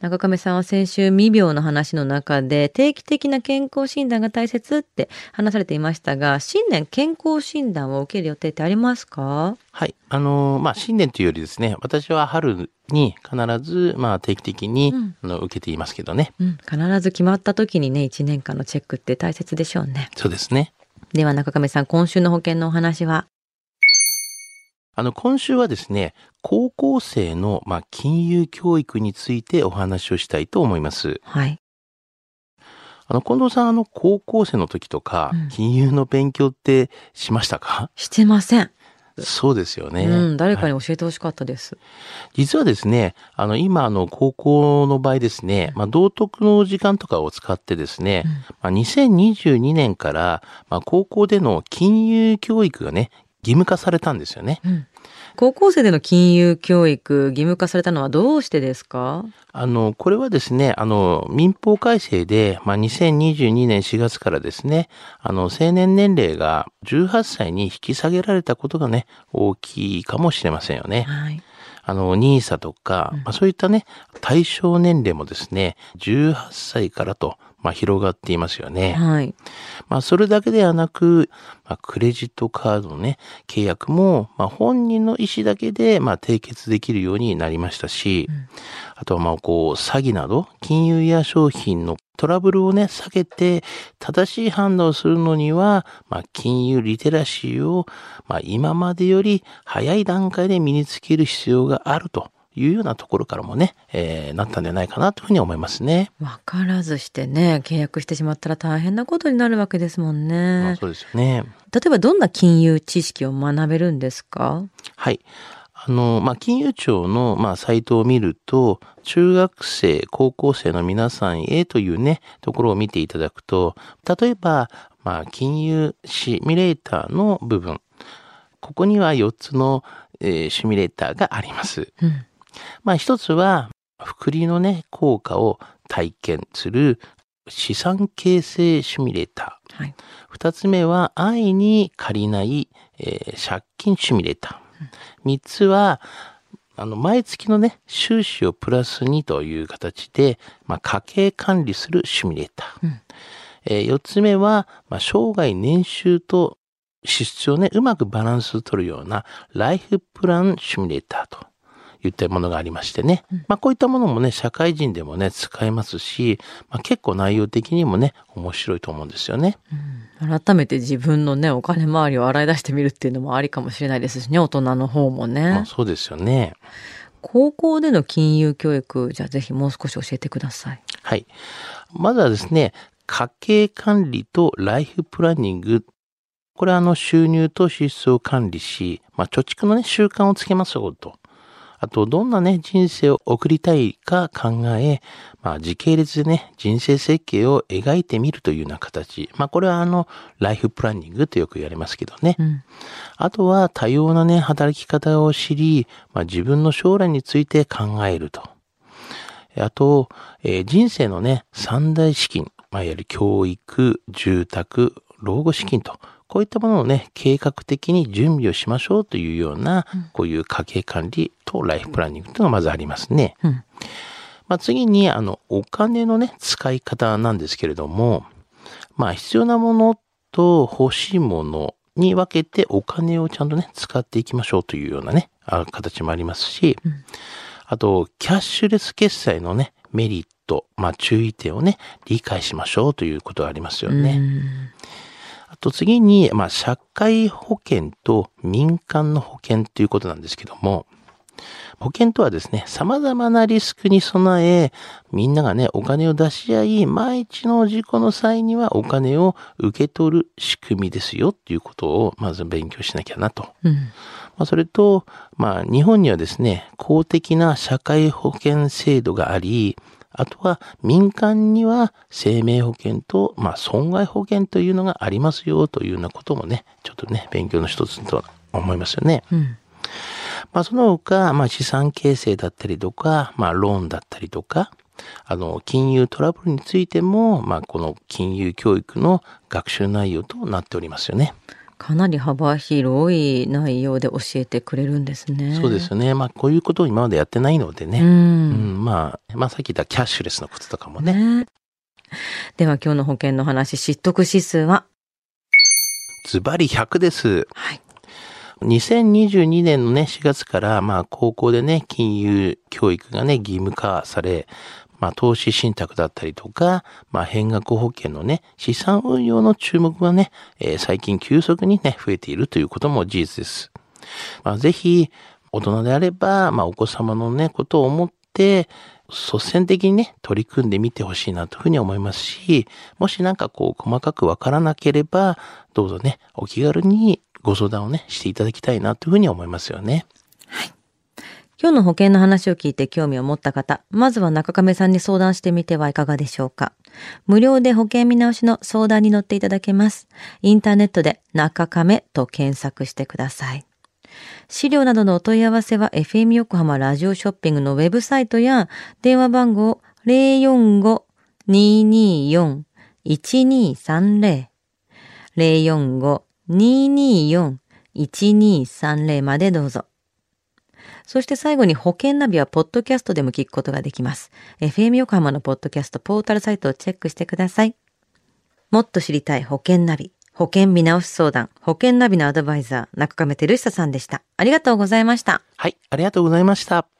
中亀さんは先週未病の話の中で定期的な健康診断が大切って話されていましたが、新年健康診断を受ける予定ってありますか？はい。あのーまあ、新年というよりですね、私は春に必ず、まあ、定期的に、うんあの受けていますけどね。うん、必ず決まった時にね、1年間のチェックって大切でしょうね。そうですね。では中亀さん、今週の保険のお話は？あの、今週はですね、高校生の、まあ、金融教育についてお話をしたいと思います。はい。あの、近藤さん、あの、高校生の時とか、うん金融の勉強ってしましたか？してません。そうですよね。うん、誰かはいに教えてほしかったです。実はですね、あの、今、あの、高校の場合ですね、まあ、道徳の時間とかを使ってですね、まあ、2022年から、まあ、高校での金融教育がね、義務化されたんですよね。うん高校生での金融教育義務化されたのはどうしてですか？あの、これはですね、あの、民法改正で、まあ、2022年4月からですね、あの、成年年齢が18歳に引き下げられたことがね、大きいかもしれませんよね。はい。あの、ニーサとか、まあ、そういったね、対象年齢もですね、18歳からと、まあ、広がっていますよね。はい。まあ、それだけではなく、まあ、クレジットカードのね、契約も、まあ、本人の意思だけで、まあ、締結できるようになりましたし、あとは、まあ、こう、詐欺など、金融や商品のトラブルをね、避けて、正しい判断をするのには、まあ、金融リテラシーを、まあ、今までより早い段階で身につける必要があるというようなところからもね、えーなったんじゃないかなというふうに思いますね。わからずしてね、契約してしまったら大変なことになるわけですもんまねあ、。そうですよね。例えばどんな金融知識を学べるんですか？はい。あの、まあ、金融庁の、まあ、サイトを見ると、中学生、高校生の皆さんへというね、ところを見ていただくと、例えば、まあ、金融シミュレーターの部分。ここには4つの、えーシミュレーターがあります。うん。まあ、一つは、複利のね、効果を体験する資産形成シミュレーター。はい。二つ目は、安易に借りない、えー借金シミュレーター。三つは、あの、毎月のね、収支をプラスにという形で、まあ、家計管理するシミュレーター。うんえー四つ目は、まあ、生涯年収と支出をね、うまくバランスを取るような、ライフプランシミュレーターと。言ったものがありましてね。まあこういったものもね、社会人でもね、使えますし、まあ結構内容的にもね、面白いと思うんですよね。改めて自分のね、お金回りを洗い出してみるっていうのもありかもしれないですしね、大人の方もね。まあそうですよね。高校での金融教育、じゃあぜひもう少し教えてください。はい。まずはですね、家計管理とライフプランニング。これはあの収入と支出を管理し、まあ貯蓄のね、習慣をつけましょうと。あと、どんなね、人生を送りたいか考え、まあ時系列でね、人生設計を描いてみるというような形。まあこれはあの、ライフプランニングとよく言われますけどね。うん。あとは多様なね、働き方を知り、まあ、自分の将来について考えると。あと、えー人生のね、三大資金、まあ、いわゆる教育、住宅、老後資金と、こういったものをね、計画的に準備をしましょうというような、こういう家計管理とライフプランニングというのがまずありますね。うん。まあ、次に、あの、お金のね、使い方なんですけれども、まあ、必要なものと欲しいものに分けてお金をちゃんとね、使っていきましょうというようなね、あ形もありますし、あと、キャッシュレス決済のね、メリット、まあ、注意点をね、理解しましょうということがありますよね。うんあと次に、まあ、社会保険と民間の保険ということなんですけども、保険とはですね、様々なリスクに備え、みんながね、お金を出し合い、万一の事故の際にはお金を受け取る仕組みですよっていうことを、まず勉強しなきゃなと。うん。まあ、それと、まあ、日本にはですね、公的な社会保険制度があり、あとは民間には生命保険と、まあ、損害保険というのがありますよというようなこともね、ちょっとね、勉強の一つと思いますよね。うん。まあ、その他、まあ、資産形成だったりとか、まあ、ローンだったりとか、あの、金融トラブルについても、まあ、この金融教育の学習内容となっておりますよね。かなり幅広い内容で教えてくれるんですね。そうですよね。まあ、こういうことを今までやってないのでね。ううんん、まあ、まあ、さっき言ったキャッシュレスのこととかもね。ね。では今日の保険の話、知得指数は？ズバリ100です。はい。2022年のね、4月から、まあ、高校でね、金融教育がね、義務化され、まあ、投資信託だったりとか、まあ、変額保険のね、資産運用の注目がね、えー最近急速にね、増えているということも事実です。まあ、ぜひ、大人であれば、まあ、お子様のね、ことを思って、率先的にね、取り組んでみてほしいなというふうに思いますし、もしなんかこう、細かくわからなければ、どうぞね、お気軽にご相談をね、していただきたいなというふうに思いますよね。今日の保険の話を聞いて興味を持った方、まずは中亀さんに相談してみてはいかがでしょうか。無料で保険見直しの相談に乗っていただけます。インターネットで中亀と検索してください。資料などのお問い合わせは FM 横浜ラジオショッピングのウェブサイトや電話番号045-224-1230 045-224-1230までどうぞ。そして最後に保険ナビはポッドキャストでも聞くことができます。FM 横浜のポッドキャストポータルサイトをチェックしてください。もっと知りたい保険ナビ、保険見直し相談、保険ナビのアドバイザー、中亀照久さんでした。ありがとうございました。はい、ありがとうございました。